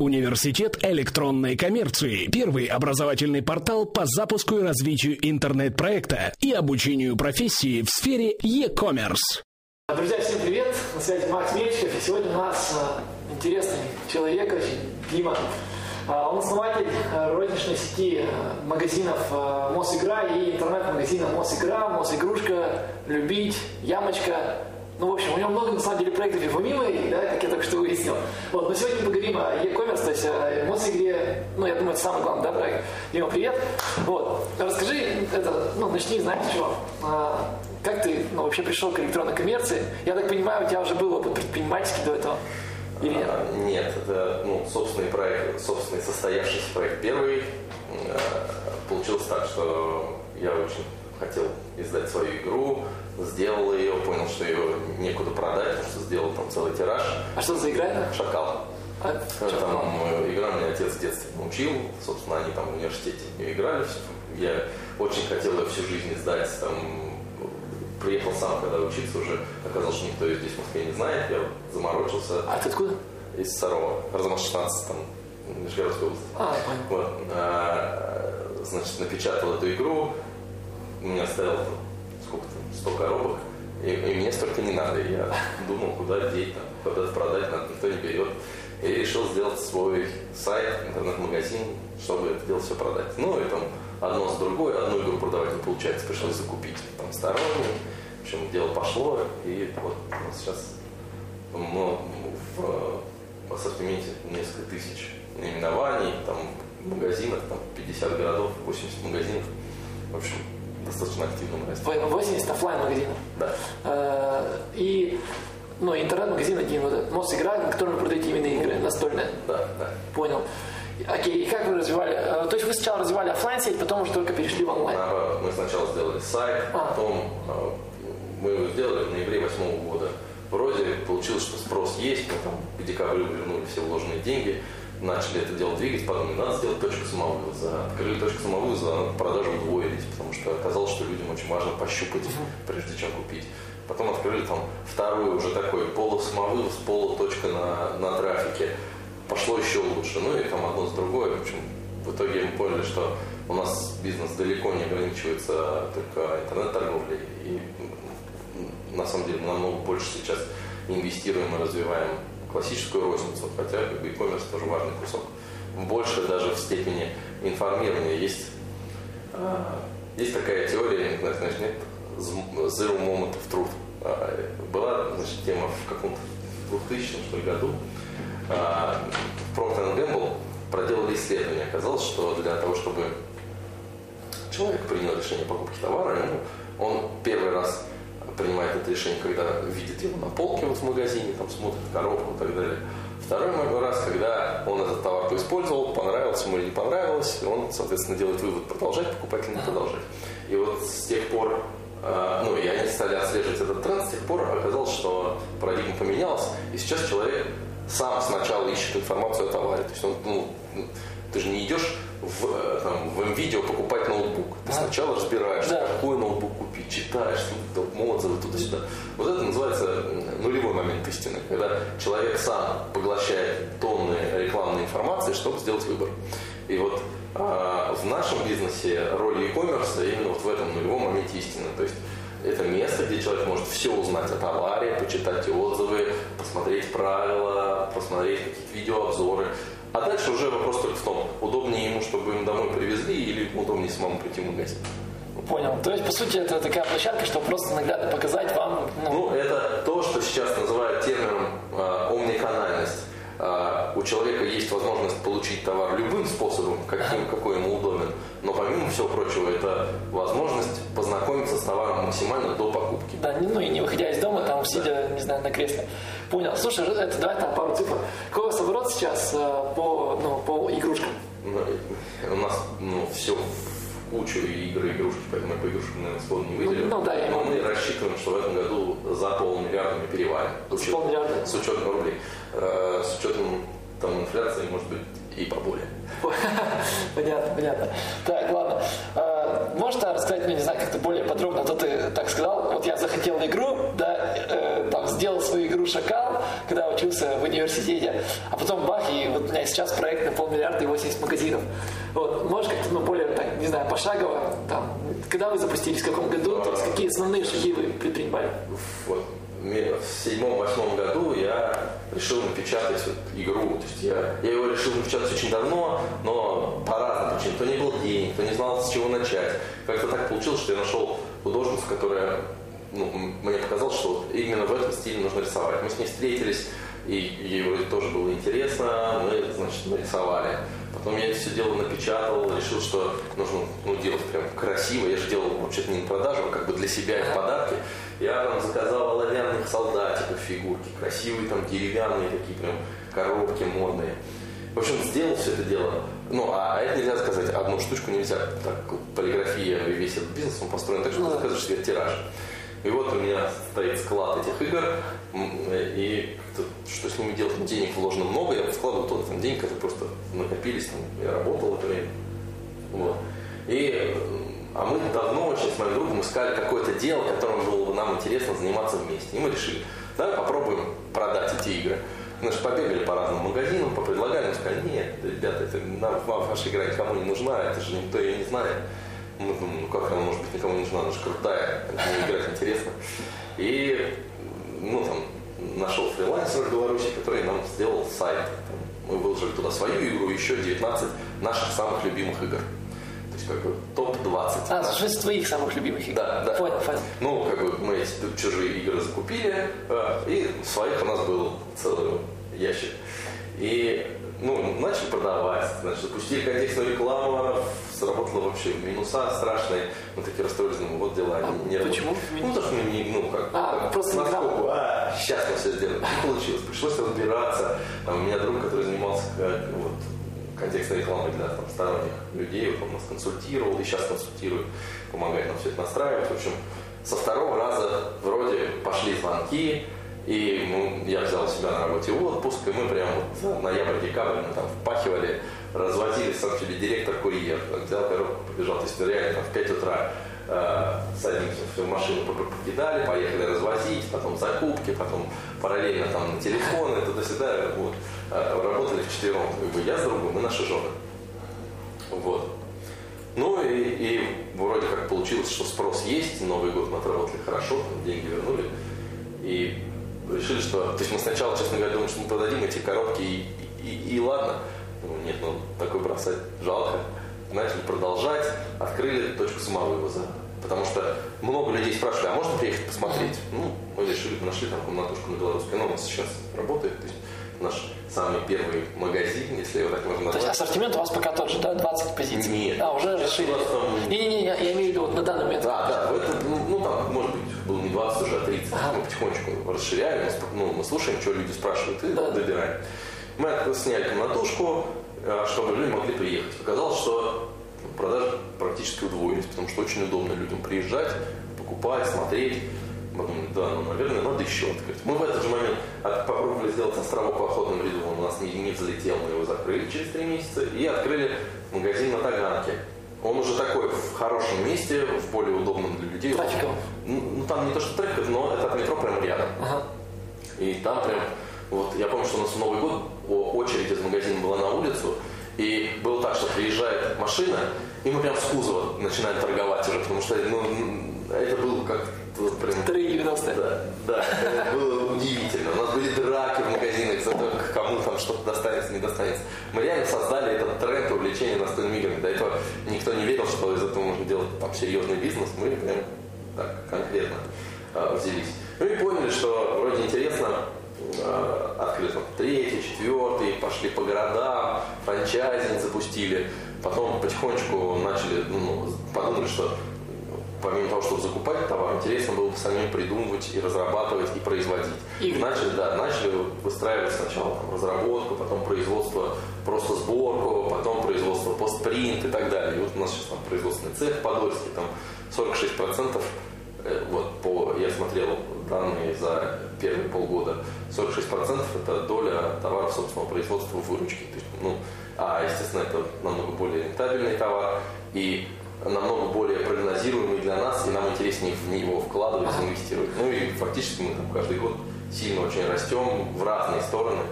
Университет электронной коммерции – первый образовательный портал по запуску и развитию интернет-проекта и обучению профессии в сфере e-commerce. Друзья, всем привет! На связи Макс Мельчиков. И сегодня у нас э, интересный человек Дима. А, он основатель э, розничной сети э, магазинов Мосигра и интернет-магазина Мосигра, Мосигрушка, Любить, Ямочка, ну, в общем, у него много, на самом деле, проектов и помимо да, как я только что выяснил. Вот, но сегодня поговорим о e-commerce, то есть о эмоции ну, я думаю, это самый главный, да, проект. Дима, привет. Вот, расскажи, это, ну, начни, знаете чего, а, как ты, ну, вообще пришел к электронной коммерции? Я так понимаю, у тебя уже был опыт предпринимательский до этого? Или нет? А, нет, это, ну, собственный проект, собственный состоявшийся проект первый. А, получилось так, что я очень хотел издать свою игру, сделал ее, понял, что ее некуда продать, потому что сделал там целый тираж. А что за игра? Шакал. А, там э, игра мне отец в детстве научил, собственно, они там в университете не играли. Я очень хотел ее всю жизнь издать, там, приехал сам, когда учиться уже, оказалось, что никто ее здесь в Москве не знает, я заморочился. А ты откуда? Из Сарова, Арзамас 16, там, Нижегородская область. А, понял. Вот. А, значит, напечатал эту игру, у меня стоял сколько там, 100 коробок, и, и мне столько не надо. Я думал, куда деть, там, куда продать, надо, никто не берет. И решил сделать свой сайт, интернет-магазин, чтобы это дело все продать. Ну и там одно с другой, одну игру продавать не получается, пришлось закупить там сторонние. В общем, дело пошло, и вот у нас сейчас ну, в, в ассортименте несколько тысяч наименований, там магазинов, там 50 городов, 80 магазинов. В общем, достаточно активном расте. 80 офлайн магазинов. Да. Э, и ну, интернет-магазин один, вот этот Мос игра, на котором вы продаете именно игры настольные. Да, да. Понял. Окей, и как вы развивали? Э, то есть вы сначала развивали офлайн сеть, потом уже только перешли в онлайн? Наоборот, мы сначала сделали сайт, а. потом э, мы его сделали в ноябре восьмого года. Вроде получилось, что спрос есть, мы там к декабрю вернули все вложенные деньги, начали это дело двигать, подумали, надо сделать точку самовывоза. Открыли точку самовывоза, а продажи удвоились, потому что оказалось, что людям очень важно пощупать, прежде чем купить. Потом открыли там второй уже такой полусамовывоз, полуточка на, на трафике. Пошло еще лучше. Ну и там одно с другой. В общем, в итоге мы поняли, что у нас бизнес далеко не ограничивается только интернет-торговлей. И на самом деле мы намного больше сейчас инвестируем и развиваем классическую розницу, хотя e-commerce тоже важный кусок. Больше даже в степени информирования есть, а, есть такая теория, значит, нет, zero moment of truth. А, была значит, тема в каком-то 2000 что ли, году. А, Procter Gamble проделали исследование. Оказалось, что для того, чтобы человек принял решение покупки товара, он первый раз принимает это решение, когда видит его на полке вот в магазине, там смотрит коробку и так далее. Второй раз, когда он этот товар поиспользовал, понравился ему или не понравилось, он, соответственно, делает вывод, продолжать покупать или не продолжать. И вот с тех пор, э, ну, и они стали отслеживать этот тренд, с тех пор оказалось, что парадигма поменялась, и сейчас человек сам сначала ищет информацию о товаре. То есть он, ну, ты же не идешь в, э, там, в видео покупать ноутбук. Ты а? сначала разбираешь, да. какой ноутбук купить, читаешь, отзывы туда-сюда. Вот это называется нулевой момент истины, когда человек сам поглощает тонны рекламной информации, чтобы сделать выбор. И вот а, в нашем бизнесе роль e-commerce именно вот в этом нулевом моменте истины. То есть это место, где человек может все узнать о товаре, почитать отзывы, посмотреть правила, посмотреть какие-то видеообзоры, а дальше уже вопрос только в том, удобнее чтобы им домой привезли, или удобнее самому прийти в магазин. Понял. То есть, по сути, это такая площадка, чтобы просто наглядно показать вам... Ну, ну это то, что сейчас называют термином э, омниканальность. Э, у человека есть возможность получить товар любым способом, каким, какой ему удобен. Но помимо всего прочего, это возможность познакомиться с товаром максимально до покупки. Да, ну и не выходя из дома, там сидя, не знаю, на кресле. Понял. Слушай, это давай там пару цифр. Какой у вас оборот сейчас э, по, ну, по игрушкам? У нас ну, все в кучу игры, игрушки, поэтому по игрушкам, наверное, слово не выделю. Ну, ну да, Но мы рассчитываем, что в этом году за полмиллиарда мы перевалим. С полмиллиарда? С учетом рублей. Э, с учетом там инфляции, может быть, и поболее. Понятно, понятно. Так, ладно. Можешь рассказать мне, не знаю, как-то более подробно, а то ты так сказал, вот я захотел игру, да, э, там, сделал свою игру шакал, когда учился в университете, а потом бах, и вот у меня сейчас проект на полмиллиарда и 80 магазинов. Вот, можешь как-то, ну, более, так, не знаю, пошагово, там, когда вы запустились, в каком году, то есть какие основные шаги вы предпринимали? Вот, в седьмом-восьмом году я решил напечатать вот игру. То есть я, я его решил напечатать очень давно, но по разным причинам. То не был день, то не знал, с чего начать. Как-то так получилось, что я нашел художницу, которая ну, мне показалось, что вот именно в этом стиле нужно рисовать. Мы с ней встретились, и ей вроде тоже было интересно, мы, значит, нарисовали. Потом я это все дело напечатал, решил, что нужно ну, делать прям красиво. Я же делал вообще-то не на продажу, а как бы для себя и в подарки. Я там заказал оловянных солдатиков фигурки, красивые там деревянные такие прям коробки модные. В общем, сделал все это дело. Ну, а, а это нельзя сказать, одну штучку нельзя. Так, полиграфия и весь этот бизнес, он построен так, что ты заказываешь себе тираж. И вот у меня стоит склад этих игр, и что с ними делать? Денег вложено много, я вкладывал туда там деньги, которые просто накопились, там, я работал это время. Вот. И а мы давно очень с моим другом искали какое-то дело, которым было бы нам интересно заниматься вместе. И мы решили, давай попробуем продать эти игры. Мы же побегали по разным магазинам, попредлагали, мы сказали, нет, ребята, это нам, ваша игра никому не нужна, это же никто ее не знает. Мы думаем, ну как она может быть никому не нужна, она же крутая, это играть интересно. И, ну там, нашел фрилансер в Беларуси, который нам сделал сайт. Мы выложили туда свою игру еще 19 наших самых любимых игр есть как бы топ-20. А, шесть твоих самых любимых игр. Да, да. Понял, понял. Ну, как бы мы эти чужие игры закупили, э, и своих у нас был целый ящик. И ну, начали продавать, значит, запустили контекстную рекламу, сработало вообще минуса страшные. Мы такие расстроились, ну вот дела а не Почему? Ну, потому что мы не, ну, как, а, как просто насколько, а, сейчас мы все сделаем. Не получилось, пришлось разбираться. Там, у меня друг, который занимался как, вот, контекстной рекламы для там, сторонних людей. Вот он нас консультировал и сейчас консультирует, помогает нам все это настраивать. В общем, со второго раза вроде пошли звонки, и ну, я взял себя на работе отпуск, и мы прям вот ноябрь-декабрь мы там впахивали, развозили сам себе директор-курьер, взял коробку, побежал. То есть реально там в 5 утра э, садимся в машину, покидали, поехали развозить, потом закупки, потом параллельно там на телефоны, туда-сюда, вот. Э, работали вчетвером, я с другом и наши жены. Вот. Ну и, и вроде как получилось, что спрос есть, Новый год мы отработали хорошо, деньги вернули. И решили, что... То есть мы сначала, честно говоря, думали, что мы продадим эти коробки и, и, и ладно. Ну, нет, ну такой бросать жалко. Начали продолжать, открыли точку самовывоза. Потому что много людей спрашивали, а можно приехать посмотреть? Ну, мы решили, нашли там комнатушку на белорусской, но у нас сейчас работает. То есть наш самый первый магазин, если его так можно назвать. То есть ассортимент у вас пока тот же, да, 20 позиций? Нет. А, уже расширили? Там... Не-не-не, я, я имею в виду вот на данный момент. Да, да, это, ну, 20, уже а 30. Ага. Мы потихонечку расширяем, ну, мы слушаем, что люди спрашивают, и да. добираем. Мы сняли комнатушку, а, чтобы люди могли приехать. Оказалось, что продажи практически удвоились, потому что очень удобно людям приезжать, покупать, смотреть. Мы думали, да, ну, наверное, надо еще открыть. Мы в этот же момент попробовали сделать островок в охотном ряду, он у нас не, не взлетел, мы его закрыли через три месяца и открыли магазин на Таганке. Он уже такой в хорошем месте, в более удобном для людей. Трафиком? Ну, ну, там не то, что трафик, но это от метро прямо рядом. Ага. И там прям, вот я помню, что у нас в Новый год очередь из магазина была на улицу, и было так, что приезжает машина, и мы прям с кузова начинаем торговать уже, потому что ну, это было как вот прям... 3,90. Да, да, это было удивительно. У нас были драки в магазинах за то, кому там что-то достанется, не достанется. Мы реально создали этот тренд увлечения настольными играми. До этого никто не верил, что из этого можно делать там серьезный бизнес. Мы прям так конкретно э, взялись. Ну и поняли, что вроде интересно, э, открыли там третий, четвертый, пошли по городам, франчайзинг запустили. Потом потихонечку начали, ну, подумали, что помимо того, чтобы закупать товар, интересно было бы самим придумывать и разрабатывать и производить. И начали, да, начали выстраивать сначала там, разработку, потом производство, просто сборку, потом производство постпринт и так далее. И вот у нас сейчас там производственный цех в Подольске, там 46% э, вот по, я смотрел данные за первые полгода, 46% это доля товаров собственного производства в выручке. То есть, ну, а, естественно, это намного более рентабельный товар. И намного более прогнозируемый для нас, и нам интереснее в него вкладывать, инвестировать. Ну и фактически мы там каждый год сильно очень растем в разные стороны.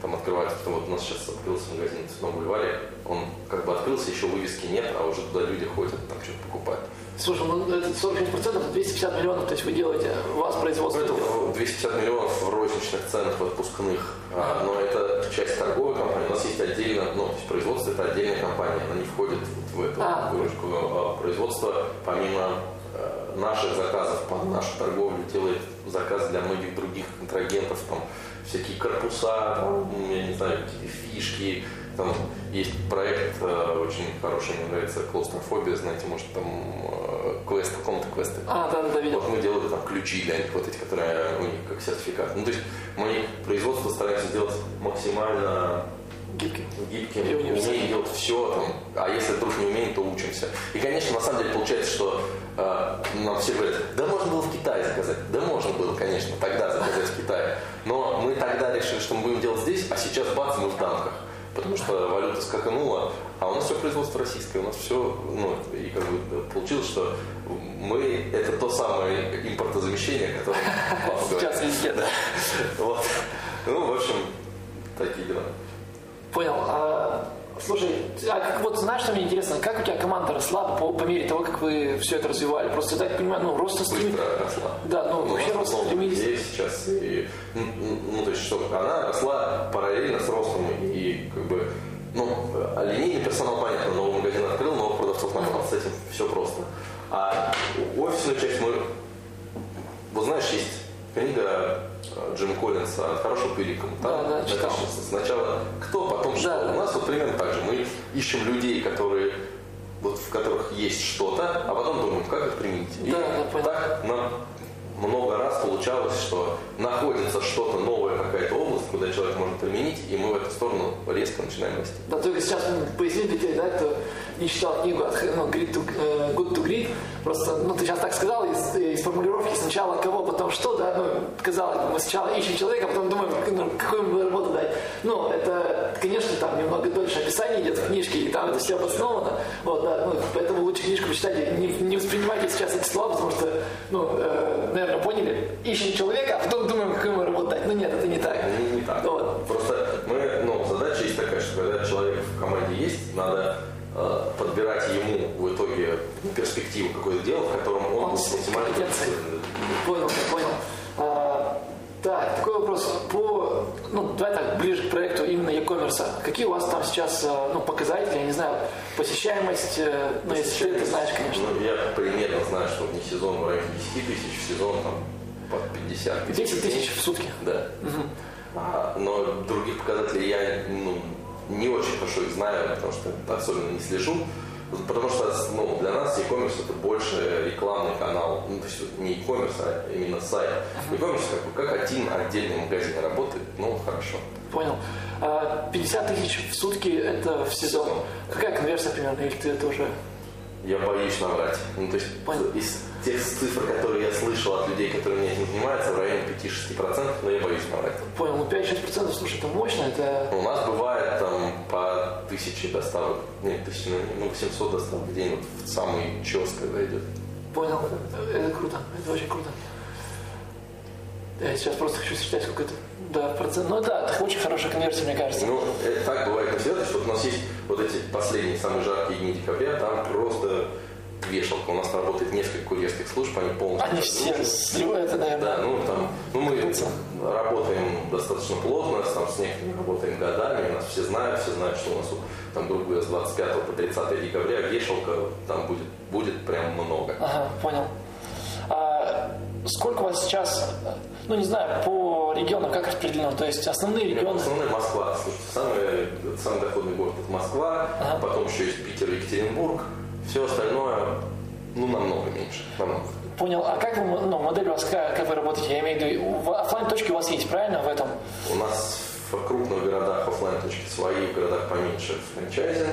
Там открывается, вот у нас сейчас открылся магазин в Цветном бульваре, он как бы открылся, еще вывески нет, а уже туда люди ходят, там что-то покупают. Слушай, ну это 45% 250 миллионов, то есть вы делаете, у вас производство Ну, делает. это 250 миллионов в розничных ценах в отпускных, а, но это часть торговой компании. У нас есть отдельно, ну, то есть производство это отдельная компания, она не входит вот в эту А. выручку. А производство, помимо э, наших заказов под нашу торговлю, делает заказ для многих других контрагентов, там всякие корпуса, там, я не знаю, какие-то фишки, там есть проект э, очень хороший, мне нравится, клаустрофобия, знаете, может там э, квесты, комнаты квесты. А, да, да, да, видел. Вот мы делали там ключи для них, вот эти, которые у них как сертификат. Ну, то есть мы производство стараемся сделать максимально гибким, универсальным. умеем делать все, там, а если вдруг не умеем, то учимся. И, конечно, на самом деле получается, что нам все говорят, да можно было в Китае заказать. Да можно было, конечно, тогда заказать в Китае. Но мы тогда решили, что мы будем делать здесь, а сейчас бац, мы в танках. Потому что валюта скаканула, а у нас все производство российское, у нас все, ну, и как бы получилось, что мы, это то самое импортозамещение, которое. Сейчас везде, да. Вот. Ну, в общем, такие дела. Понял. Слушай, а как, вот знаешь, что мне интересно, как у тебя команда росла по, по мере того, как вы все это развивали? Просто я так понимаю, ну, роста стремились. росла. Да, ну, Ну, вообще у нас рост много стремились. людей сейчас. И, ну, ну, то есть, что она росла параллельно с ростом. И, как бы, ну, а линейный персонал, понятно, новый магазин открыл, новых продавцов набрал. С этим все просто. А офисную часть мы... Вот знаешь, есть книга Джим Коллинса «От хорошего к великому». Да, да, читал. сначала кто, потом что. Да, да. У нас вот примерно так же. Мы ищем людей, которые вот в которых есть что-то, а потом думаем, как их применить. И Да, да, так нам много раз получалось, что находится что-то новое, какая-то область, куда человек может применить, и мы в эту сторону резко начинаем расти. Да, только сейчас ну, поясни для тех, да, кто не читал книгу от ну, Greed to, э, Good to Great. Просто, ну, ты сейчас так сказал, из, из формулировки сначала кого, потом что, да, ну, казалось бы, мы сначала ищем человека, а потом думаем, ну, какую ему работу дать. Ну, это, конечно, там немного дольше описание идет в книжке, и там это все обосновано. Вот, да, ну, поэтому лучше книжку почитайте, не, не воспринимайте сейчас эти слова, потому что, ну, э, наверное, поняли, ищем человека, а потом думаем, какую ему работу дать. Ну, нет, это не так. Не, не так. Вот. Просто мы, ну, задача есть такая, что когда человек в команде есть, надо подбирать ему в итоге перспективу какое-то дело, в котором он, Он с максимально. Понял, понял. А, так, такой вопрос по, ну, давай так, ближе к проекту именно e-commerce. Какие у вас там сейчас, а, ну, показатели, я не знаю, посещаемость, э, ну, если ты знаешь, конечно. Ну, я примерно знаю, что вне сезон в районе 10 тысяч, в сезон там под 50 тысяч. 10 тысяч в сутки. Да. А, но других показателей я ну, не очень хорошо их знаю, потому что особенно не слежу. Потому что ну, для нас e-commerce это больше рекламный канал. Ну, то есть не e-commerce, а именно сайт. E-commerce как, как один отдельный магазин работает, ну хорошо. Понял. А, 50 тысяч в сутки это в сезон. Какая конверсия примерно, или ты это уже... Я боюсь наврать. Ну, то есть Понял. из тех цифр, которые я слышал от людей, которые меня этим занимаются, в районе 5-6%, но я боюсь наврать. Понял, ну 5-6%, слушай, это мощно, это... У нас бывает там по тысяче доставок, нет, тысячи, ну, 800 доставок в день, вот в самый час, когда идет. Понял, это круто, это очень круто. Я сейчас просто хочу сосчитать, сколько это... Да, процент. Ну да, это очень хорошая конверсия, мне кажется. Ну, это так бывает не всегда, что у нас есть вот эти последние самые жаркие дни декабря, там просто вешалка. У нас работает несколько курьерских служб, они полностью... Они все разгружены. сливают, наверное. Да, ну там, ну мы работаем достаточно плотно, там с некоторыми работаем годами, нас все знают, все знают, что у нас там, грубо говоря, с 25 по 30 декабря вешалка там будет, будет прям много. Ага, понял. А сколько у вас сейчас, ну не знаю, по регионам как распределено? То есть основные регионы. Основная Москва. Слушайте, самый, самый доходный город это Москва, Ага. потом еще есть Питер и Екатеринбург. Все остальное, ну, намного меньше. Намного. Понял. А как вы, ну, модель у вас, как, как вы работаете? Я имею в виду, в- оффлайн точки у вас есть, правильно, в этом? У нас в крупных городах офлайн точки свои, в городах поменьше франчайзинг.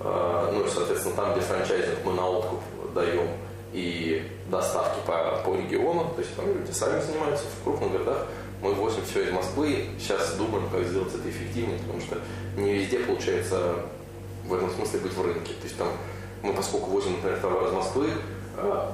А, Ну и, соответственно, там, где франчайзинг мы на откуп даем и доставки по, по региону, то есть там люди сами занимаются, в крупных городах мы возим все из Москвы. Сейчас думаем, как сделать это эффективнее, потому что не везде получается в этом смысле быть в рынке. То есть там мы, поскольку возим, например, товар из Москвы, а,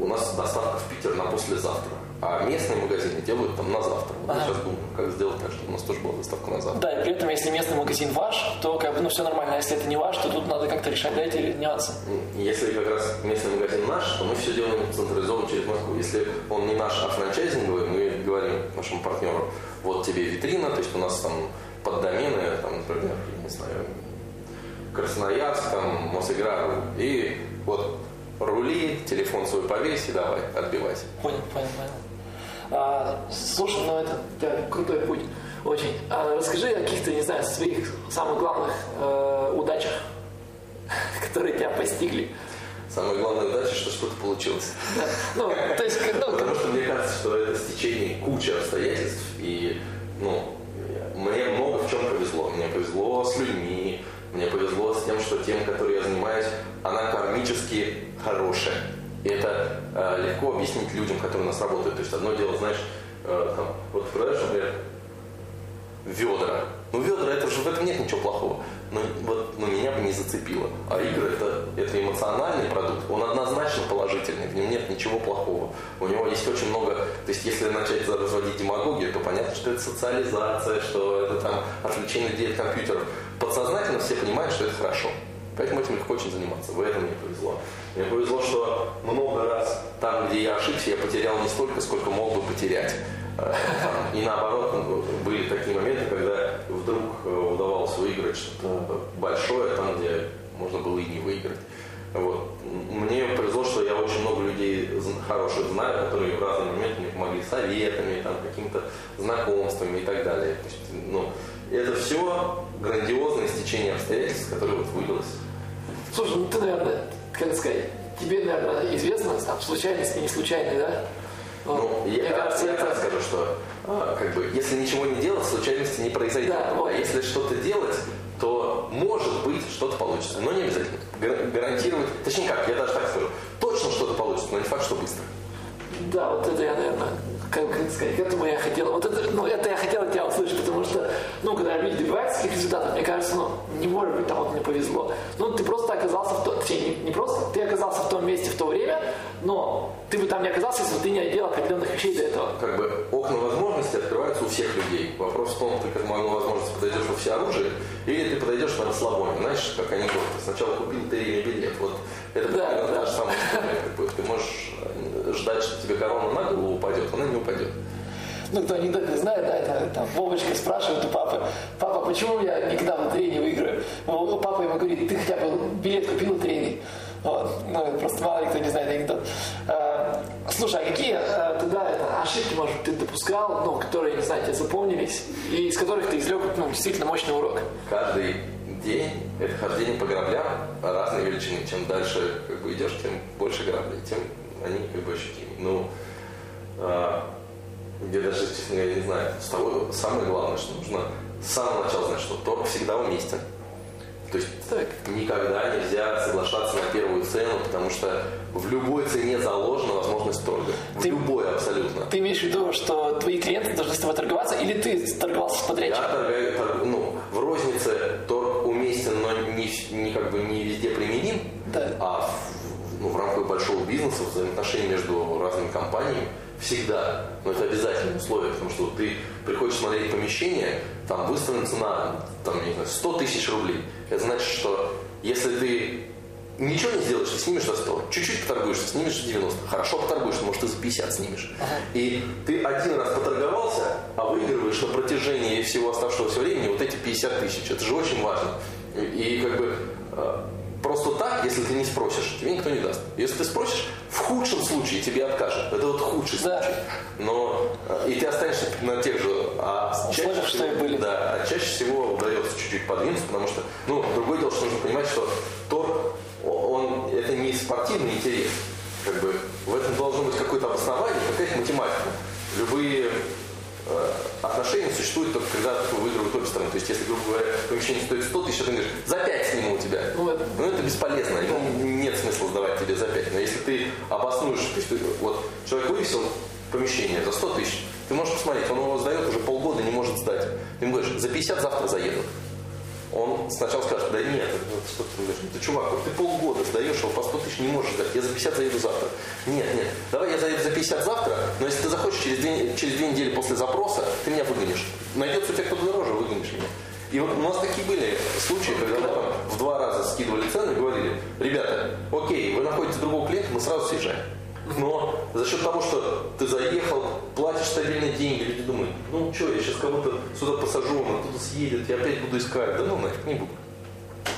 у нас доставка в Питер на послезавтра. А местные магазины, делают там на завтра. Вот ага. сейчас думаю, как сделать так, чтобы у нас тоже была доставка на завтра. Да, и при этом, если местный магазин ваш, то как бы, ну, все нормально. А если это не ваш, то тут надо как-то решать, да, эти нюансы. Если как раз местный магазин наш, то мы все делаем централизованно через Москву. Если он не наш, а франчайзинговый, мы говорим нашему партнеру, вот тебе витрина, то есть у нас там под домены, там, например, не знаю, Красноярск, там, Мосигра, и вот рули, телефон свой повесь и давай, отбивайся. Понял, понял, понял. А, слушай, ну это да, крутой путь. Очень. А, расскажи о каких-то, не знаю, своих самых главных э, удачах, которые тебя постигли. Самая главная удача, что что-то получилось. Ну, то есть, ну, Потому что мне кажется, что это стечение кучи обстоятельств, и, ну, мне много в чем повезло. Мне повезло с людьми, мне повезло с тем, что тем, которой я занимаюсь, она кармически хорошая. И это э, легко объяснить людям, которые у нас работают. То есть одно дело, знаешь, э, там, вот продаешь, например, ведра. Ну, ведра, это же в этом нет ничего плохого. Но вот ну, меня бы не зацепило. А игры это, это эмоциональный продукт. Он однозначно положительный, в нем нет ничего плохого. У него есть очень много. То есть, если начать разводить демагогию, то понятно, что это социализация, что это там отвлечение людей от компьютеров. Подсознательно все понимают, что это хорошо. Поэтому этим легко очень заниматься. В этом мне повезло. Мне повезло, что много раз там, где я ошибся, я потерял не столько, сколько мог бы потерять. Э, и наоборот, ну, были такие моменты, когда вдруг э, удавалось выиграть что-то большое, там, где можно было и не выиграть. Вот. Мне повезло, что я очень много людей хороших знаю, которые в разные моменты мне помогли советами, там, какими-то знакомствами и так далее. То есть, ну, это все грандиозное стечение обстоятельств, которое вот вылилось Слушай, ну ты, наверное, как сказать, тебе, наверное, известно, там, случайности, не случайные, да? Ну, я, мне кажется, я это... скажу, что а, как бы, если ничего не делать, случайности не произойдет. Да, вот. А если что-то делать, то может быть что-то получится, но не обязательно. Гарантировать, точнее как, я даже так скажу, точно что-то получится, но не факт, что быстро. Да, вот это я, наверное, как, как сказать, к этому я хотел, вот это, ну, это я хотел от тебя услышать, потому что, ну, когда люди добиваются таких результатов, мне кажется, ну, не может быть, там вот мне повезло. Ну, ты просто оказался в том, точнее, не, не просто, ты оказался в том месте в то время, но ты бы там не оказался, если бы ты не делал определенных вещей до этого. Как бы окна возможностей открываются у всех людей. Вопрос в том, ты к этому окну возможности подойдешь во все оружие, или ты подойдешь на расслабоне. Знаешь, как они говорят, сначала купил лотерейный билет. Вот это да, да. та же самая история. Ты можешь ждать, что тебе корона на голову упадет, она не упадет. Ну, кто анекдот не знает, да, это там Вовочка спрашивает у папы, папа, почему я никогда в лотерею не выиграю? Папа ему говорит, ты хотя бы билет купил лотерейный. Вот. Ну, просто мало ли кто не знает анекдот. А, слушай, а какие а, тогда это, ошибки, может, ты допускал, ну, которые, не знаю, тебе запомнились, и из которых ты извлек ну, действительно мощный урок? Каждый день это хождение по граблям разной величины. Чем дальше как бы, идешь, тем больше граблей, тем они как бы ощутимы. Ну, а, я даже, честно говоря, не знаю. С того, самое главное, что нужно с самого начала знать, что торг всегда уместен. То есть так. никогда нельзя соглашаться на первую цену, потому что в любой цене заложена возможность торга. В ты, любой абсолютно. Ты имеешь в виду, что твои клиенты должны с тобой торговаться, или ты торговался с подрядчиком? Я торгаю, торг, ну, в рознице торг уместен, но не, не, как бы не везде применим, да. а в, ну, в рамках большого бизнеса, взаимоотношений между разными компаниями, всегда. Но это обязательное условие, потому что ты приходишь смотреть помещение, там выставлена цена, там, не знаю, 100 тысяч рублей. Это значит, что если ты ничего не сделаешь, ты снимешь за 100. Чуть-чуть поторгуешься, снимешь за 90. Хорошо поторгуешься, может, ты за 50 снимешь. Ага. И ты один раз поторговался, а выигрываешь на протяжении всего оставшегося времени вот эти 50 тысяч. Это же очень важно. И, и как бы э, Просто так, если ты не спросишь, тебе никто не даст. Если ты спросишь, в худшем случае тебе откажут. Это вот худший да. случай. Но э, и ты останешься на тех же а чаще всего, что и были. Да, а чаще всего удается чуть-чуть подвинуться, потому что, ну, другое дело, что нужно понимать, что торг, он, это не спортивный интерес. Как бы в этом должно быть какое-то обоснование, какая-то математика. Любые отношения существуют только когда выигрывают обе стороны. То есть, если, грубо говоря, помещение стоит 100 тысяч, а ты говоришь, за 5 сниму у тебя. Ну, это, ну, это бесполезно, ну, нет смысла сдавать тебе за 5. Но если ты обоснуешь, то есть, вот, человек вывесил помещение за 100 тысяч, ты можешь посмотреть, он его сдает уже полгода, не может сдать. Ты ему говоришь, за 50 завтра заеду. Он сначала скажет, да нет, что ты говоришь, ты чувак, вот ты полгода сдаешь его по 100 тысяч, не можешь сдать, я за 50 заеду завтра. Нет, нет, давай я заеду за 50 завтра, но если ты захочешь через две, через две недели после запроса, ты меня выгонишь. Найдется у тебя кто-то дороже, выгонишь меня. И вот у нас такие были случаи, когда мы там в два раза скидывали цены и говорили, ребята, окей, вы находите другого клиента, мы сразу съезжаем. Но за счет того, что ты заехал, платишь стабильные деньги, люди думают, ну что, я сейчас кого-то сюда посажу, он оттуда съедет, я опять буду искать. Да ну нафиг, не буду.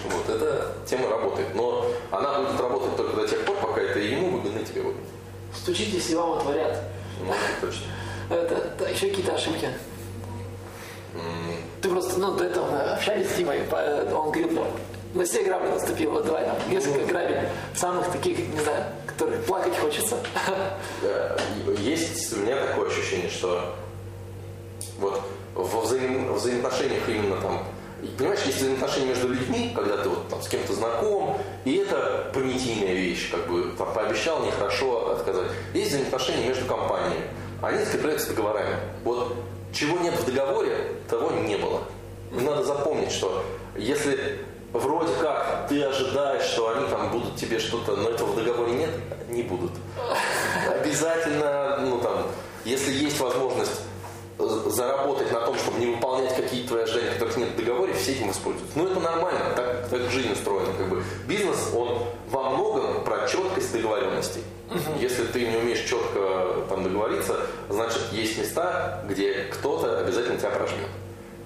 Вот, эта тема работает. Но она будет работать только до тех пор, пока это ему выгодно, и тебе выгодно. Стучитесь, и вам отворят. Ну, это точно. Это, еще какие-то ошибки. Ты просто, ну, до этого общались с Димой, он говорит, ну, на все грабли наступил, вот давай, несколько грабель, самых таких, не знаю, которых плакать хочется. Есть у меня такое ощущение, что вот во взаим, взаимоотношениях именно там Понимаешь, есть взаимоотношения между людьми, когда ты вот там с кем-то знаком, и это понятийная вещь, как бы там, пообещал нехорошо отказать. Есть взаимоотношения между компаниями. Они закрепляются договорами. Вот чего нет в договоре, того не было. Надо запомнить, что если вроде как ты ожидаешь, что они там будут тебе что-то, но этого в договоре нет, не будут. Обязательно, ну там, если есть возможность заработать на том, чтобы не выполнять какие-то твои ожидания, которых нет в договоре, все этим воспользуются. Ну, это нормально, так, так жизнь устроена. Как бы. Бизнес, он во многом про четкость договоренностей. Если ты не умеешь четко там договориться, значит, есть места, где кто-то обязательно тебя прожмет.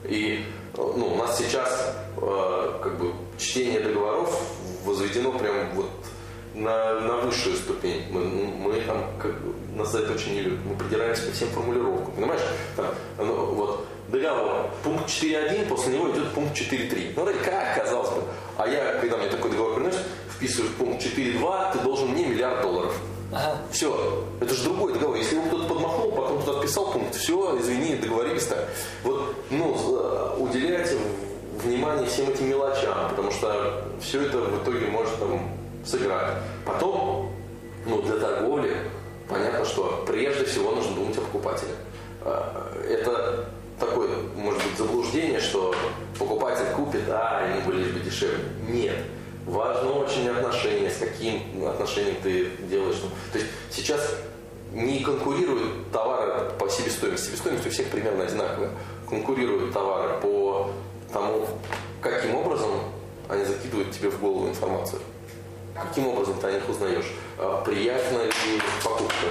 И ну, у нас сейчас э, как бы чтение договоров возведено прям вот на, на высшую ступень. Мы, мы там, как, нас за это очень не любят. Мы придираемся ко всем формулировкам. Понимаешь? Там, ну, вот, договор, пункт 4.1, после него идет пункт 4.3. Ну, вроде как, казалось бы. А я, когда мне такой договор приносят, вписываю в пункт 4.2, ты должен мне миллиард долларов. Ага. Все. Это же другой договор. Если его кто-то подмахнул, потом туда вписал пункт, все, извини, договорились так. Вот, ну, уделяйте внимание всем этим мелочам, потому что все это в итоге может там сыграть. Потом, ну, для торговли, понятно, что прежде всего нужно думать о покупателе. А, это такое, может быть, заблуждение, что покупатель купит, а ему бы лишь бы дешевле. Нет. Важно очень отношение, с каким отношением ты делаешь. То есть сейчас не конкурируют товары по себестоимости. Себестоимость у всех примерно одинаковая. Конкурируют товары по тому, каким образом они закидывают тебе в голову информацию. Каким образом ты о них узнаешь? А, приятна ли покупка?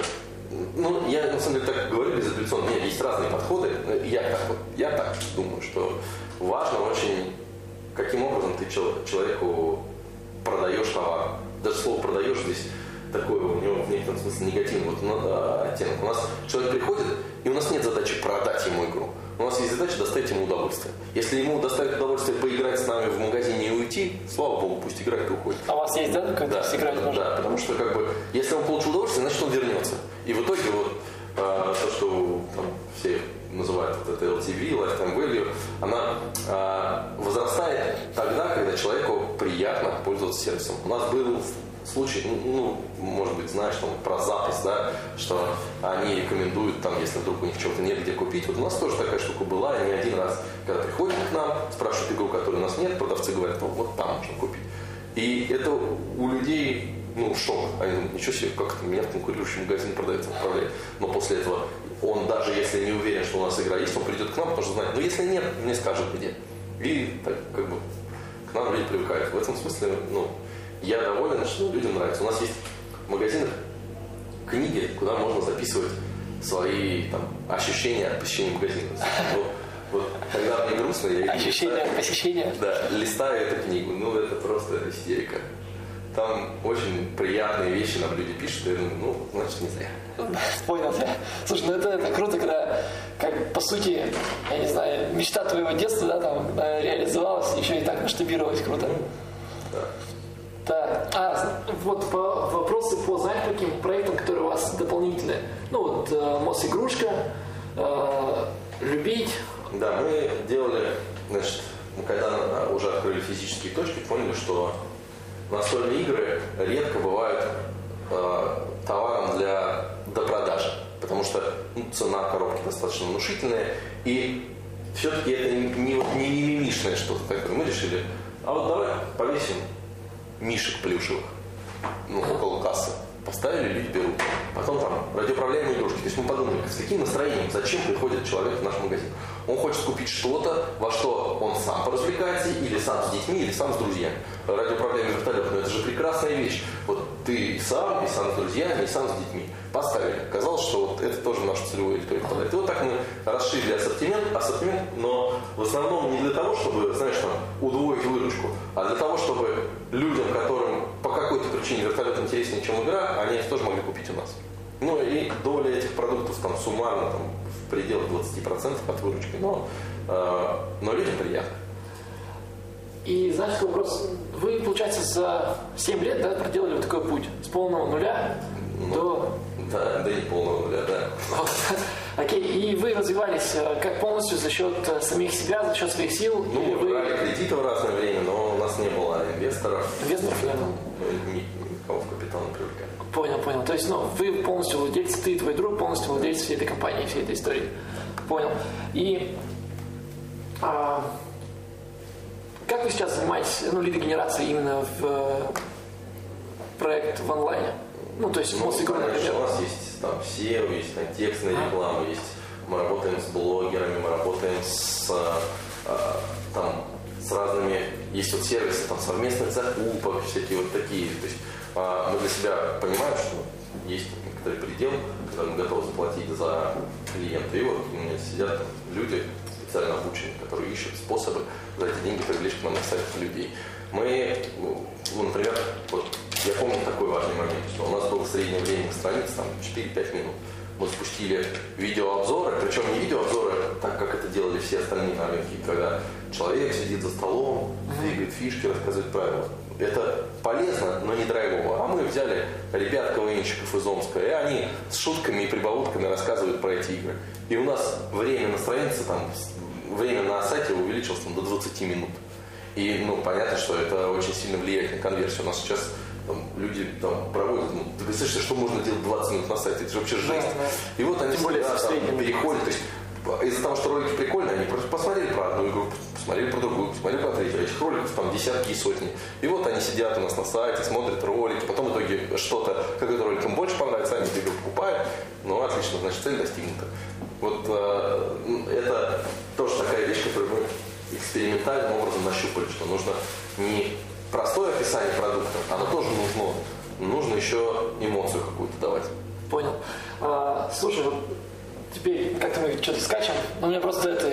Ну, я на самом деле так говорю безапелляционно. Нет, есть разные подходы. Я так, я так думаю, что важно очень, каким образом ты человеку продаешь товар. Даже слово продаешь здесь такое у него в некотором смысле негативный вот, ну, оттенок. У нас человек приходит, и у нас нет задачи продать ему игру. У нас есть задача доставить ему удовольствие. Если ему доставить удовольствие поиграть с нами в магазине и уйти, слава богу, пусть играет и уходит. А у вас есть, да, как да, играть можно? Да, потому что как бы, если он получил удовольствие, значит он вернется. И в итоге вот а, то, что там все называют вот это LTV, Lifetime Value, она а, пользоваться сервисом. У нас был случай, ну, ну, может быть, знаешь, там, про запись, да, что они рекомендуют, там, если вдруг у них чего-то нет где купить. Вот у нас тоже такая штука была, и не один раз, когда приходят к нам, спрашивают игру, которой у нас нет, продавцы говорят, ну, вот там можно купить. И это у людей, ну, шок. Они думают, ничего себе, как это меня в конкурирующий магазин продается, отправляет. Но после этого он, даже если не уверен, что у нас игра есть, он придет к нам, потому что знает, ну, если нет, мне скажут где. И так, как бы, нам люди привыкают. В этом смысле, ну, я доволен, что людям нравится. У нас есть в магазинах книги, куда можно записывать свои там, ощущения от посещения магазина. Вот, вот когда мне грустно, я Ощущения от посещения? Да, листаю эту книгу. Ну, это просто истерика. Там очень приятные вещи нам люди пишут, и я думаю, ну, значит, не зря. Понял, да. Слушай, ну это, это круто, когда, как по сути, я не знаю, мечта твоего детства, да, там, реализовалась, еще и так масштабировалась, круто. Да. Так, а вот по, вопросы по, знаете, таким проектам, которые у вас дополнительные. Ну вот э, Мосигрушка, э, любить. Да, мы делали, значит, мы когда уже открыли физические точки, поняли, что настольные игры редко бывают э, товаром для допродажи, потому что ну, цена коробки достаточно внушительная, и все-таки это не, не, не мимимишное что-то такое. Мы решили, а вот давай повесим мишек плюшевых ну, около кассы. Поставили, люди берут. Потом там радиоуправляемые игрушки. То есть мы подумали, с каким настроением, зачем приходит человек в наш магазин. Он хочет купить что-то, во что он сам поразвлекается, или сам с детьми, или сам с друзьями. Радиоуправляемый вертолет, но это же прекрасная вещь. Вот ты и сам, и сам с друзьями, и сам с детьми. Поставили. Казалось, что вот это тоже наша целевая аудитория попадает. И вот так мы расширили ассортимент, ассортимент, но в основном не для того, чтобы, знаешь, там, удвоить выручку, а для того, чтобы людям, которым по какой-то причине вертолет интереснее, чем игра, они это тоже могли купить у нас. Ну и доля этих продуктов там суммарно там, в пределах 20% от выручки, но, э, но людям приятно. И знаешь, вопрос. Вы, получается, за 7 лет да, проделали вот такой путь с полного нуля ну, до... Да, до не полного нуля, да. Вот. Окей, и вы развивались э, как полностью за счет э, самих себя, за счет своих сил? Ну, мы вы... брали кредиты в разное время, но у нас не было инвесторов. Инвесторов нет? Никого в капитал не привлекали. Понял, понял. То есть, ну, вы полностью владелец, ты и твой друг полностью владелец всей этой компании, всей этой истории. Понял. И а, как вы сейчас занимаетесь ну, лидогенерацией именно в э, проект в онлайне? Ну, то есть, ну, игру, например. У нас есть там SEO, есть там, текстная а? реклама, есть мы работаем с блогерами, мы работаем с, э, там, с разными, есть вот сервисы там, совместных закупок, всякие вот такие. То есть э, мы для себя понимаем, что есть некоторый предел, когда мы готовы заплатить за клиента. И вот у меня сидят люди, специально обученные, которые ищут способы за эти деньги привлечь к нам на сайт людей. Мы, ну, например, вот я помню такой важный момент, что у нас было среднее время страниц там 4-5 минут. Мы спустили видеообзоры, причем не видеообзоры, так как это делали все остальные на рынке, когда человек сидит за столом, двигает фишки, рассказывает правила. Это полезно, но не драйвово. А мы взяли ребят КВНщиков из Омска, и они с шутками и прибаутками рассказывают про эти игры. И у нас время на странице, там, время на сайте увеличилось там, до 20 минут. И ну, понятно, что это очень сильно влияет на конверсию. У нас сейчас там, люди там проводят, ну, ты представляешь, что можно делать 20 минут на сайте, это же вообще жесть. Да, да. И вот они всегда там, переходят, то есть из-за того, что ролики прикольные, они просто посмотрели про одну игру, посмотрели про другую, посмотрели про третью. Этих роликов там десятки и сотни. И вот они сидят у нас на сайте, смотрят ролики, потом в итоге что-то, какой-то ролик им больше понравится, они игру покупают. Ну, отлично, значит, цель достигнута. Вот э, это тоже такая вещь, которую мы экспериментальным образом нащупали, что нужно не простое описание продукта, оно тоже нужно. Нужно еще эмоцию какую-то давать. Понял. А, слушай, вот теперь как-то мы что-то скачем, но меня просто это,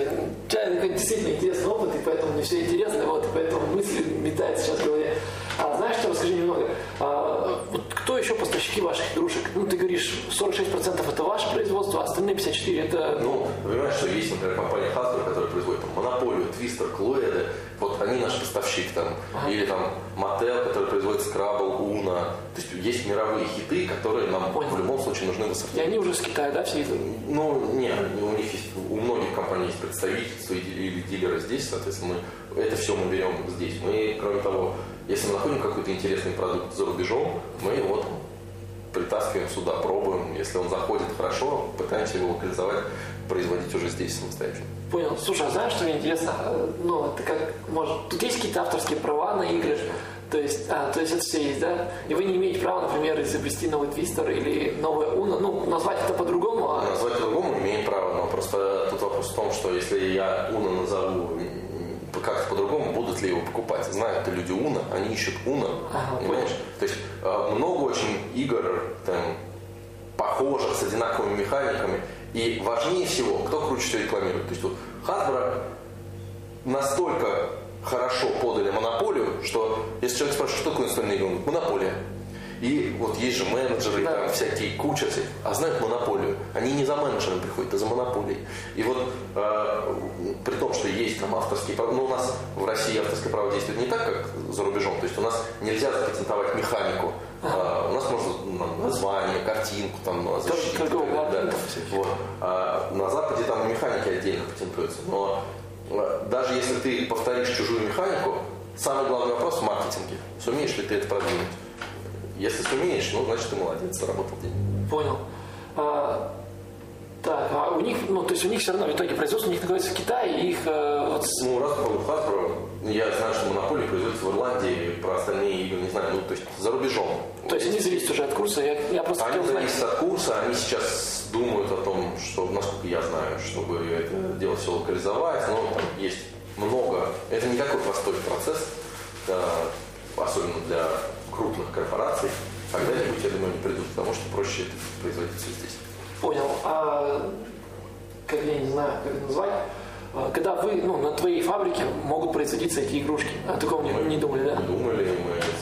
действительно интересный опыт, и поэтому мне все интересно, вот, и поэтому мысли метаются сейчас в голове. А знаешь что, расскажи немного, а, вот еще поставщики ваших игрушек? Ну, ты говоришь, 46% это ваше производство, а остальные 54% это... Ну, понимаешь, что есть, например, компания Hasbro, которая производит там, Монополию, Твистер, Клоэды, вот они наш поставщик там, ага. или там Мотел, который производит Scrabble, Уна. То есть есть мировые хиты, которые нам Понял. в любом случае нужны в ассортименте. И они уже с Китая, да, все это? Ну, нет, у них есть, у многих компаний есть представительство или дилеры здесь, соответственно, мы, это все мы берем здесь. Мы, кроме того, если мы находим какой-то интересный продукт за рубежом, мы его там притаскиваем сюда, пробуем. Если он заходит хорошо, пытаемся его локализовать, производить уже здесь самостоятельно. Понял. Слушай, а знаешь, что мне интересно? Ну, это как, может, тут есть какие-то авторские права на игры? То есть, а, то есть это все есть, да? И вы не имеете права, например, изобрести новый твистер или новое уно, ну, назвать это по-другому, а... Назвать по-другому имеем право, но просто тут вопрос в том, что если я уно назову как-то по-другому, будут ли его покупать. Знают люди Уна, они ищут Уна, ага, понимаешь? То есть э, много очень игр там, похожих, с одинаковыми механиками, и важнее всего, кто круче всего рекламирует. То есть вот Hasbro настолько хорошо подали монополию, что если человек спрашивает, что такое настольная игра, он говорит, монополия. И вот есть же менеджеры, да. там всякие куча а знают монополию. Они не за менеджером приходят, а за монополией. И вот э, при том, что есть там авторские права, ну у нас в России авторское право действует не так, как за рубежом. То есть у нас нельзя запатентовать механику. А, у нас можно ну, название, картинку, там, ну, защиту. Да, да, вот. а на Западе там механики отдельно патентуются. Но а, даже если ты повторишь чужую механику, самый главный вопрос в маркетинге. Сумеешь ли ты это продвинуть? Если сумеешь, ну, значит, ты молодец, заработал деньги. Понял. А, так, а у них, ну, то есть у них все равно в итоге производство у них находится в Китае, и их э, вот... Ну, Hasbro, Hasbro, я знаю, что монополия производится в Ирландии, про остальные игры не знаю, ну, то есть за рубежом. То есть они зависят уже от курса, я, я просто Они зависят от курса, они сейчас думают о том, что, насколько я знаю, чтобы это дело все локализовать, но там есть много, это не такой простой процесс, да, особенно для крупных корпораций, когда-нибудь, я думаю, они придут, потому что проще это производить все здесь. Понял. А как я не знаю, как это назвать, а, когда вы, ну, на твоей фабрике могут производиться эти игрушки. А такого не, не думали, да? Мы думали,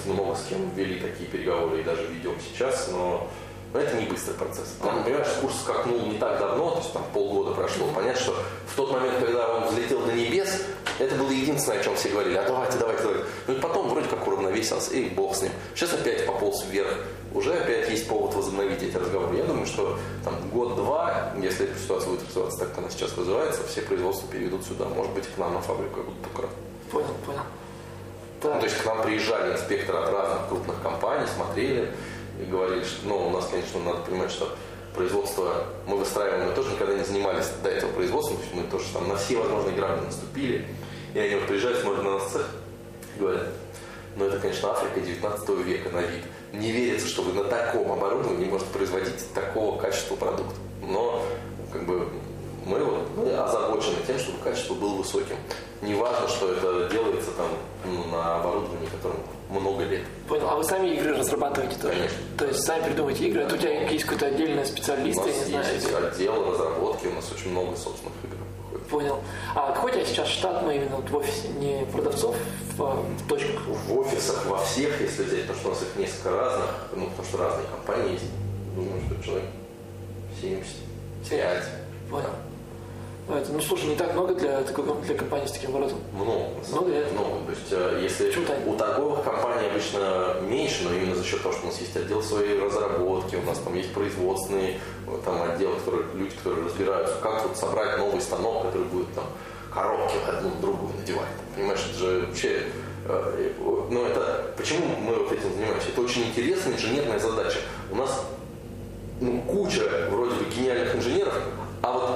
мы много с кем вели такие переговоры и даже ведем сейчас, но, но это не быстрый процесс. Там, понимаешь, курс скакнул не так давно, то есть там полгода прошло. Понятно, что в тот момент, когда он взлетел до небес, это было единственное, о чем все говорили. А давайте, давайте, давайте. Ну и потом вроде как уравновесился, и бог с ним. Сейчас опять пополз вверх. Уже опять есть повод возобновить эти разговоры. Я думаю, что там год-два, если эта ситуация будет развиваться так, как она сейчас развивается, все производства переведут сюда. Может быть, к нам на фабрику я буду только рад. Понял, понял. Ну, то есть к нам приезжали инспекторы от разных крупных компаний, смотрели и говорили, что ну, у нас, конечно, надо понимать, что производство мы выстраиваем, мы тоже никогда не занимались до этого производством, то есть мы тоже там на все возможные грабли наступили. И они вот приезжают, смотрят на нас говорят, ну это, конечно, Африка 19 века на вид. Не верится, что вы на таком оборудовании можете производить такого качества продукта. Но как бы мы вот мы озабочены тем, чтобы качество было высоким. Не важно, что это делается там ну, на оборудовании, которому много лет. понял. А вы сами игры разрабатываете тоже? Конечно. То есть сами придумываете игры, это у тебя есть какой-то отдельный У специалист, нас я не знаю. есть отдел разработки, у нас очень много собственных игр. Понял. А какой у тебя сейчас штат, ну именно вот в офисе, не продавцов в, а, в точках? В офисах во всех, если взять, потому что у нас их несколько разных, ну, потому что разные компании есть, думаю, что человек 75. Понял. Ну, это, ну слушай, не так много для, для компании с таким оборотом. Много, Много, да? много. То есть, э, если Почему у торговых компаний обычно меньше, но именно за счет того, что у нас есть отдел своей разработки, у нас там есть производственный э, там, отдел, которые, люди, которые разбираются, как вот собрать новый станок, который будет там коробки одну на другую надевать. Понимаешь, это же вообще э, ну это почему мы вот этим занимаемся? Это очень интересная инженерная задача. У нас ну, куча вроде бы гениальных инженеров, а вот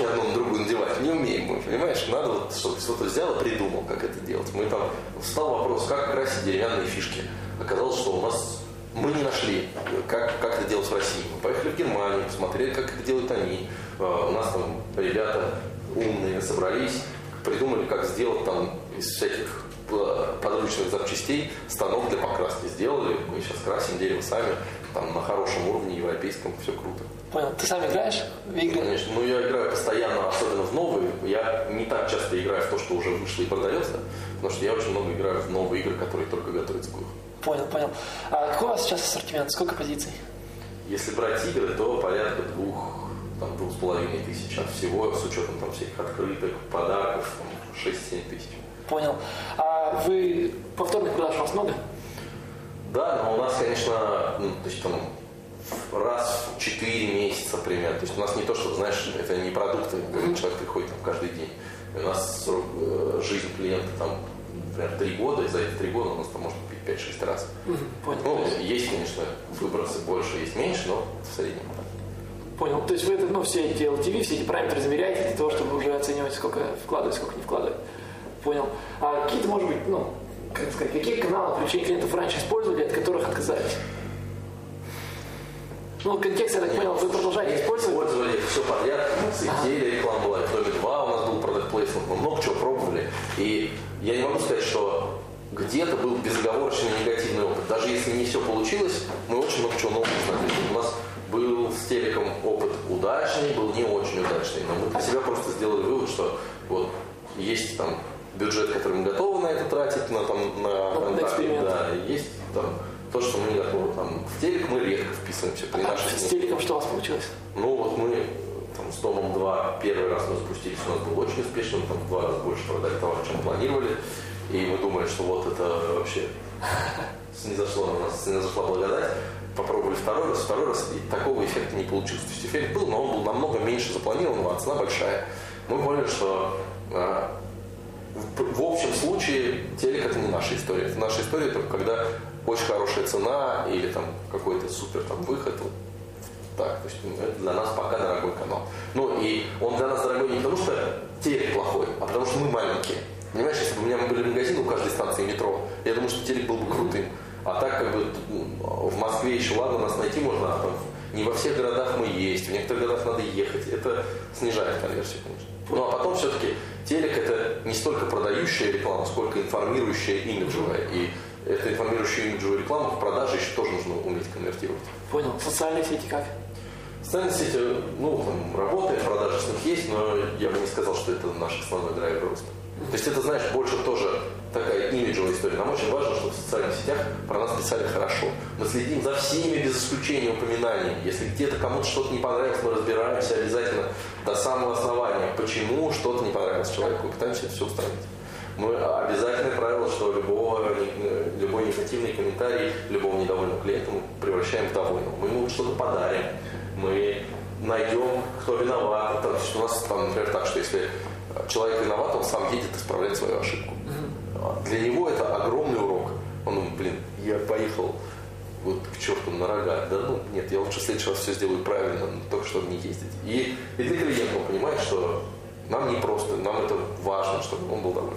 коробки одну на другую надевать не умеем мы, понимаешь? Надо вот, чтобы кто-то взял и придумал, как это делать. Мы там, встал вопрос, как красить деревянные фишки. Оказалось, что у нас мы не нашли, как, как это делать в России. Мы поехали в Германию, посмотрели, как это делают они. Э, У нас там ребята умные собрались, придумали, как сделать там из всяких э, подручных запчастей станок для покраски. Сделали, мы сейчас красим дерево сами, там на хорошем уровне европейском, все круто. Понял. Ты сам играешь в игры? Конечно, ну я играю постоянно, особенно в новые. Я не так часто играю в то, что уже вышло и продается, потому что я очень много играю в новые игры, которые только готовятся к выходу. Понял, понял. А какой у вас сейчас ассортимент? Сколько позиций? Если брать игры, то порядка двух, там, двух с половиной тысяч от всего, с учетом там всяких открыток, подарков, там, 6-7 тысяч. Понял. А вы повторных продаж у вас много? Да, но у нас, конечно, ну, то есть там раз в 4 месяца примерно. То есть у нас не то, что, знаешь, это не продукты, человек приходит там каждый день. У нас э, жизнь клиента там, например, 3 года, и за эти 3 года у нас там может купить 5-6 раз. Понял. Ну, есть, конечно, выбросы больше, есть меньше, но в среднем так. Понял. То есть вы это, ну, все эти LTV, все эти параметры измеряете для того, чтобы уже оценивать, сколько вкладывать, сколько не вкладывать. Понял. А какие-то, может быть, ну, как сказать, какие каналы привлечения клиентов раньше использовали, от которых отказались? Ну, контекст, я так понял, вы продолжаете использовать. Использовали все подряд. У нас и телереклама была, в Доме 2 у нас был продукт плейсмент. Мы много чего пробовали. И я не могу сказать, что где-то был безоговорочный негативный опыт. Даже если не все получилось, мы очень много чего нового узнали. У нас был с телеком опыт удачный, был не очень удачный. Но мы для себя просто сделали вывод, что вот есть там бюджет, который мы готовы на это тратить, на, там, на, На на- эксперимент. да, есть там то, что мы не готовы. Там, в телек мы редко вписываемся при А нашей с телеком что у вас получилось? ну вот мы там, с Домом 2 первый раз мы запустились, у нас был очень успешным, там в два раза больше продали товар, чем планировали. И мы думали, что вот это вообще не зашло на нас, не зашла благодать. Попробовали второй раз, второй раз, и такого эффекта не получилось. То есть эффект был, но он был намного меньше запланированного, а цена большая. Мы поняли, что а, в, общем случае телек это не наша история. Это наша история только когда очень хорошая цена или там какой-то супер там выход. Вот так. То есть ну, это для нас пока дорогой канал. Ну и он для нас дорогой не потому, что телек плохой, а потому что мы маленькие. Понимаешь, если бы у меня были магазины у каждой станции метро, я думаю, что телек был бы крутым. А так как бы в Москве еще ладно нас найти можно, а там не во всех городах мы есть, в некоторых городах надо ехать. Это снижает конверсию, конечно. Ну а потом все-таки телек это не столько продающая реклама, сколько информирующая имиджевая. И эту информирующую имиджевую рекламу в продаже еще тоже нужно уметь конвертировать. Понял. Социальные сети как? Социальные сети, ну, там, работает, продажи с них есть, но я бы не сказал, что это наш основной драйвер роста. То есть это, знаешь, больше тоже такая имиджевая история. Нам очень важно, чтобы в социальных сетях про нас писали хорошо. Мы следим за всеми без исключения упоминаниями. Если где-то кому-то что-то не понравилось, мы разбираемся обязательно до самого основания, почему что-то не понравилось человеку, и пытаемся это все устранить. Мы обязательное правило, что любого, любой негативный комментарий любого недовольного клиента мы превращаем в довольного. Мы ему что-то подарим, мы найдем, кто виноват. У нас там, например, так, что если человек виноват, он сам едет исправлять свою ошибку. Для него это огромный урок. Он думает, блин, я поехал вот к черту на рога. Да ну, нет, я лучше в следующий раз все сделаю правильно, только чтобы не ездить. И, и для клиента он что нам не просто, нам это важно, чтобы он был доволен.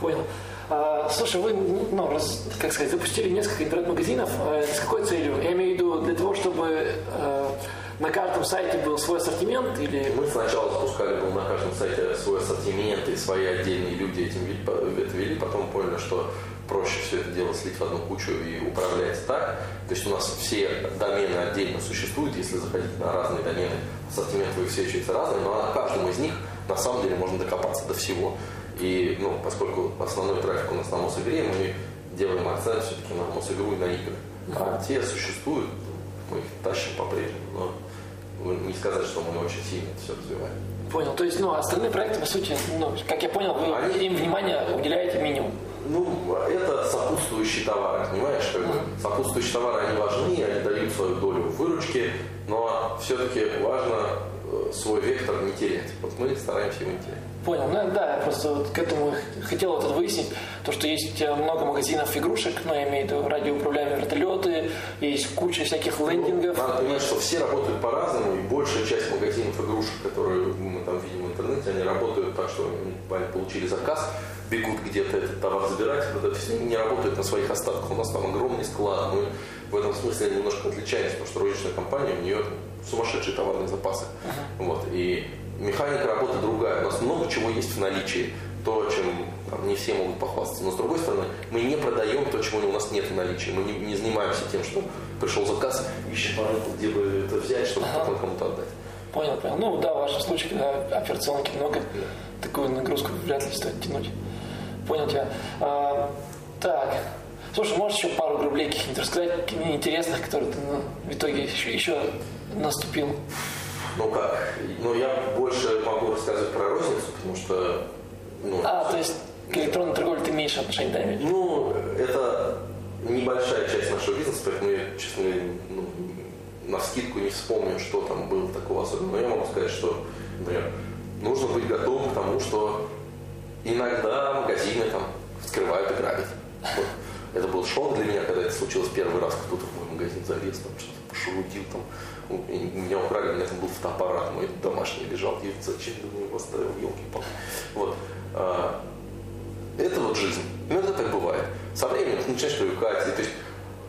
Понял. А, слушай, вы, ну, раз, как сказать, запустили несколько интернет-магазинов. А, с какой целью? Я имею в виду для того, чтобы а, на каждом сайте был свой ассортимент или... Мы сначала запускали был на каждом сайте свой ассортимент, и свои отдельные люди этим это вели, потом поняли, что проще все это дело слить в одну кучу и управлять так. То есть у нас все домены отдельно существуют, если заходить на разные домены, ассортимент высвечивается разный, но на каждом из них на самом деле можно докопаться до всего. И ну, поскольку основной трафик у нас на Мосигре, мы делаем акцент все-таки на Мосигру и на игры. А те существуют, мы их тащим по-прежнему, но не сказать, что мы очень сильно это все развиваем. Понял. То есть, ну, остальные проекты, по сути, ну, как я понял, вы Они... им внимание уделяете минимум. Ну, это сопутствующие товары, понимаешь? Как бы, сопутствующие товары, они важны, они дают свою долю выручки, но все-таки важно свой вектор не терять. Вот мы стараемся его не терять. Понял. Ну да, я просто вот к этому хотел вот это выяснить, то, что есть э, много магазинов игрушек, но я имею в виду радиоуправляемые вертолеты, есть куча всяких лендингов. Ну, надо понимать, что все работают по-разному, и большая часть магазинов игрушек, которые мы там видим в интернете, они работают так, что они получили заказ, бегут где-то этот товар забирать, вот это все не работают на своих остатках. У нас там огромный склад, мы в этом смысле немножко отличаемся, потому что розничная компания, у нее сумасшедшие товарные запасы. Uh-huh. Вот, и механика работы другая. У нас много чего есть в наличии, то, чем там, не все могут похвастаться. Но с другой стороны, мы не продаем то, чего у нас нет в наличии. Мы не, не занимаемся тем, что пришел заказ, ищем по рынку, где бы это взять, чтобы ага. потом кому-то отдать. Понял, понял. Ну да, в вашем случае, когда операционки много, такую нагрузку вряд ли стоит тянуть. Понял тебя. А, так, Слушай, можешь еще пару рублей каких-нибудь рассказать, интересных, которые ты ну, в итоге еще, еще наступил? Ну как? Ну я больше могу рассказывать про розницу, потому что... Ну, а, то есть к электронной торговле ты меньше отношения да, Ну, это небольшая часть нашего бизнеса, поэтому я, честно ну, на скидку не вспомню, что там было такого особенного. Но я могу сказать, что, например, нужно быть готовым к тому, что иногда магазины там вскрывают и грабят. Вот. Это был шок для меня, когда это случилось первый раз, кто-то в мой магазин залез, там что-то пошелудил, там меня украли, у меня там был фотоаппарат мой домашний лежал, и зачем я его оставил, елки палки Вот. А, это вот жизнь. Ну, это так бывает. Со временем ты начинаешь привыкать. И, то есть,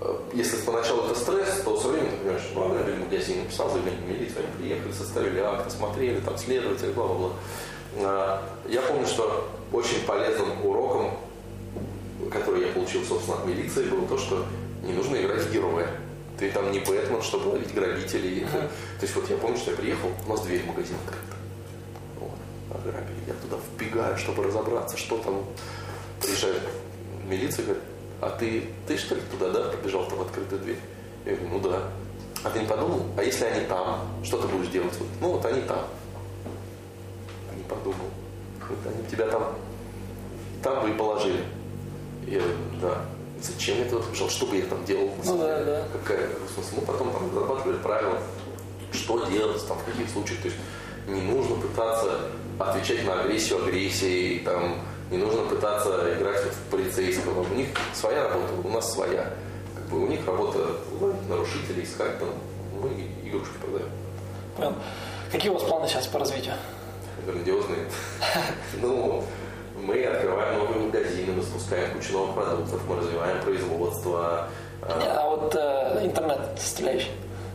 а, если поначалу это стресс, то со временем ты понимаешь, ну, ограбили магазин, написал заявление в милицию, они приехали, составили акт, осмотрели, там, следователи, бла-бла-бла. А, я помню, что очень полезным уроком, который я получил, собственно, от милиции, было то, что не нужно играть в героя. Ты там не Бэтмен, чтобы ловить грабителей. Uh-huh. То есть вот я помню, что я приехал, у нас дверь магазина открыта. Вот, ограбили. Я туда вбегаю, чтобы разобраться, что там. Приезжает милиция, говорит, а ты, ты что ли туда, да, побежал там в открытую дверь? Я говорю, ну да. А ты не подумал, а если они там, что ты будешь делать? Вот, ну вот они там. Подумал. Вот они тебя там, там бы и положили. Говорю, да зачем я туда побежал, что бы я там делал, ну, да, да. какая, в смысле, ну, потом там разрабатывали правила, что делать, там, в каких случаях, то есть не нужно пытаться отвечать на агрессию агрессией, там, не нужно пытаться играть в полицейского, у них своя работа, у нас своя, как бы у них работа ловить нарушителей, искать, там, мы игрушки продаем. Понятно. Какие у вас планы сейчас по развитию? Грандиозные. Ну, мы открываем новые магазины, мы запускаем кучу новых продуктов, мы развиваем производство. А, а вот э, интернет составляющий?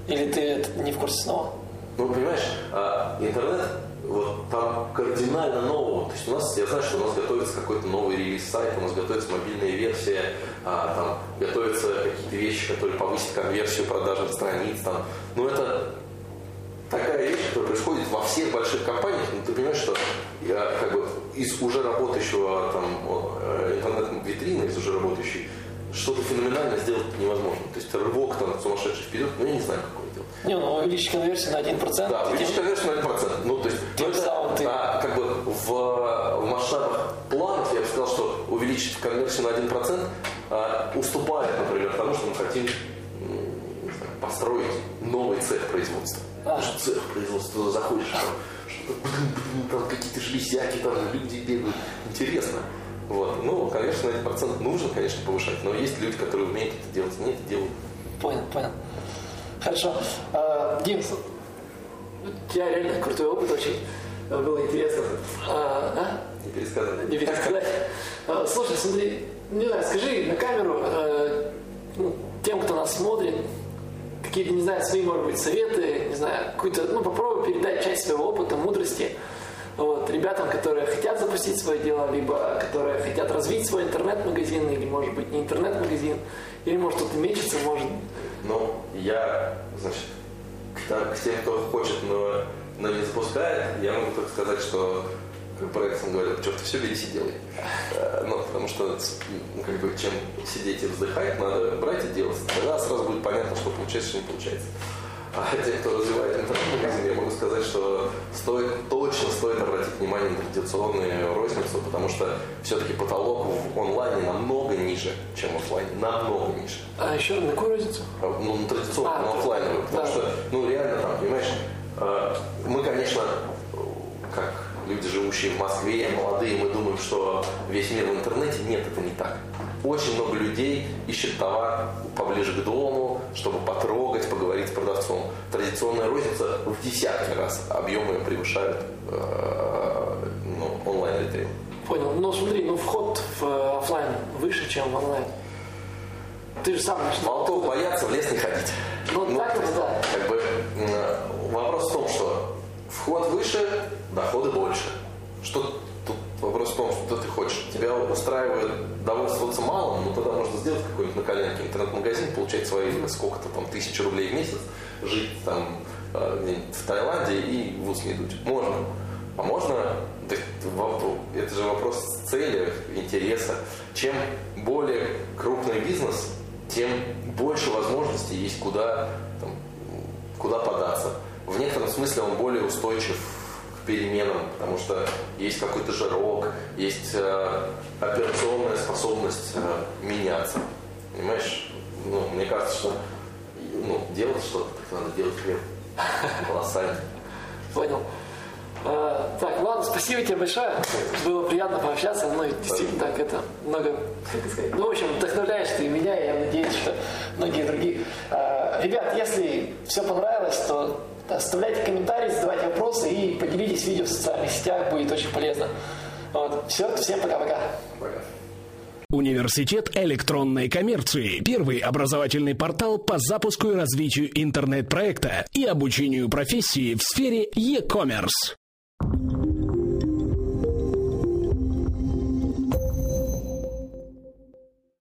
Или ты не в курсе снова? Ну, понимаешь, а, интернет вот там кардинально нового. То есть у нас, я знаю, что у нас готовится какой-то новый релиз сайта, у нас готовится мобильная версия, а, там готовятся какие-то вещи, которые повысят конверсию продажных страниц. Там. Но это такая вещь, которая происходит во всех больших компаниях, но ты понимаешь, что я как бы из уже работающего там э, интернет-витрины, из уже работающей, что-то феноменальное сделать невозможно. То есть рывок там сумасшедший вперед, но я не знаю, какой это. Не, ну увеличить конверсию на 1%. Да, увеличить конверсию на 1%. Ну, то есть, ну, это, а, как бы в, в масштабах планов я бы сказал, что увеличить конверсию на 1% а, уступает, например, тому, что мы хотим построить новый цех производства. А. Что цех производства, туда заходишь, там, там какие-то железяки, там люди бегают. Интересно. Вот. Ну, конечно, этот процент нужно, конечно, повышать, но есть люди, которые умеют это делать, они это делают. Понял, понял. Хорошо. А, Дим, у тебя реально крутой опыт очень. Было интересно. А, а? Не пересказать. Не пересказать. А, слушай, смотри, не знаю, скажи на камеру какие-то, не знаю, свои, может быть, советы, не знаю, какую-то, ну, попробуй передать часть своего опыта, мудрости вот, ребятам, которые хотят запустить свое дело, либо которые хотят развить свой интернет-магазин, или, может быть, не интернет-магазин, или, может, кто-то мечется, может... Ну, я, значит, к, к тем, кто хочет, но, но не запускает, я могу только сказать, что как проектом говорят, черт, все берись и делай. Э, ну, потому что, ну, как бы, чем сидеть и вздыхать, надо брать и делать. Тогда сразу будет понятно, что получается, что не получается. А те, кто развивает интернет-магазин, я могу сказать, что стоит, точно стоит обратить внимание на традиционную розницу, потому что все-таки потолок в онлайне намного ниже, чем в офлайне. Намного ниже. А еще на какую розницу? А, ну, на традиционную, а, на офлайновую. Потому да. что, ну, реально там, понимаешь, э, мы, конечно, как люди, живущие в Москве, молодые, мы думаем, что весь мир в интернете. Нет, это не так. Очень много людей ищет товар поближе к дому, чтобы потрогать, поговорить с продавцом. Традиционная розница в десятки раз объемы превышают э, ну, онлайн-ритейл. Понял. Ну смотри, ну вход в э, офлайн выше, чем в онлайн. Ты же сам начал. Молотов боятся в лес не ходить. Ну, ну так, да. Как бы, вопрос в том, что вход выше, доходы больше. Что тут вопрос в том, что ты хочешь. Тебя устраивает довольствоваться малым, но тогда можно сделать какой-нибудь на коленке интернет-магазин, получать свои сколько-то там тысяч рублей в месяц, жить там э, в Таиланде и в ус не дуть. Можно. А можно, это же вопрос цели, интереса. Чем более крупный бизнес, тем больше возможностей есть куда, там, куда податься в некотором смысле он более устойчив к переменам, потому что есть какой-то жирок, есть э, операционная способность э, меняться. Понимаешь? Ну, мне кажется, что ну, делать что-то, надо делать прям колоссально. Понял. А, так, ладно, спасибо тебе большое. Было приятно пообщаться. Ну, действительно, так это много, ну, в общем, вдохновляешь ты меня, и я надеюсь, что многие другие. А, ребят, если все понравилось, то Оставляйте комментарии, задавайте вопросы и поделитесь видео в социальных сетях, будет очень полезно. Вот. Все, всем пока-пока. Университет электронной коммерции. Первый образовательный портал по запуску и развитию интернет-проекта и обучению профессии в сфере e-commerce.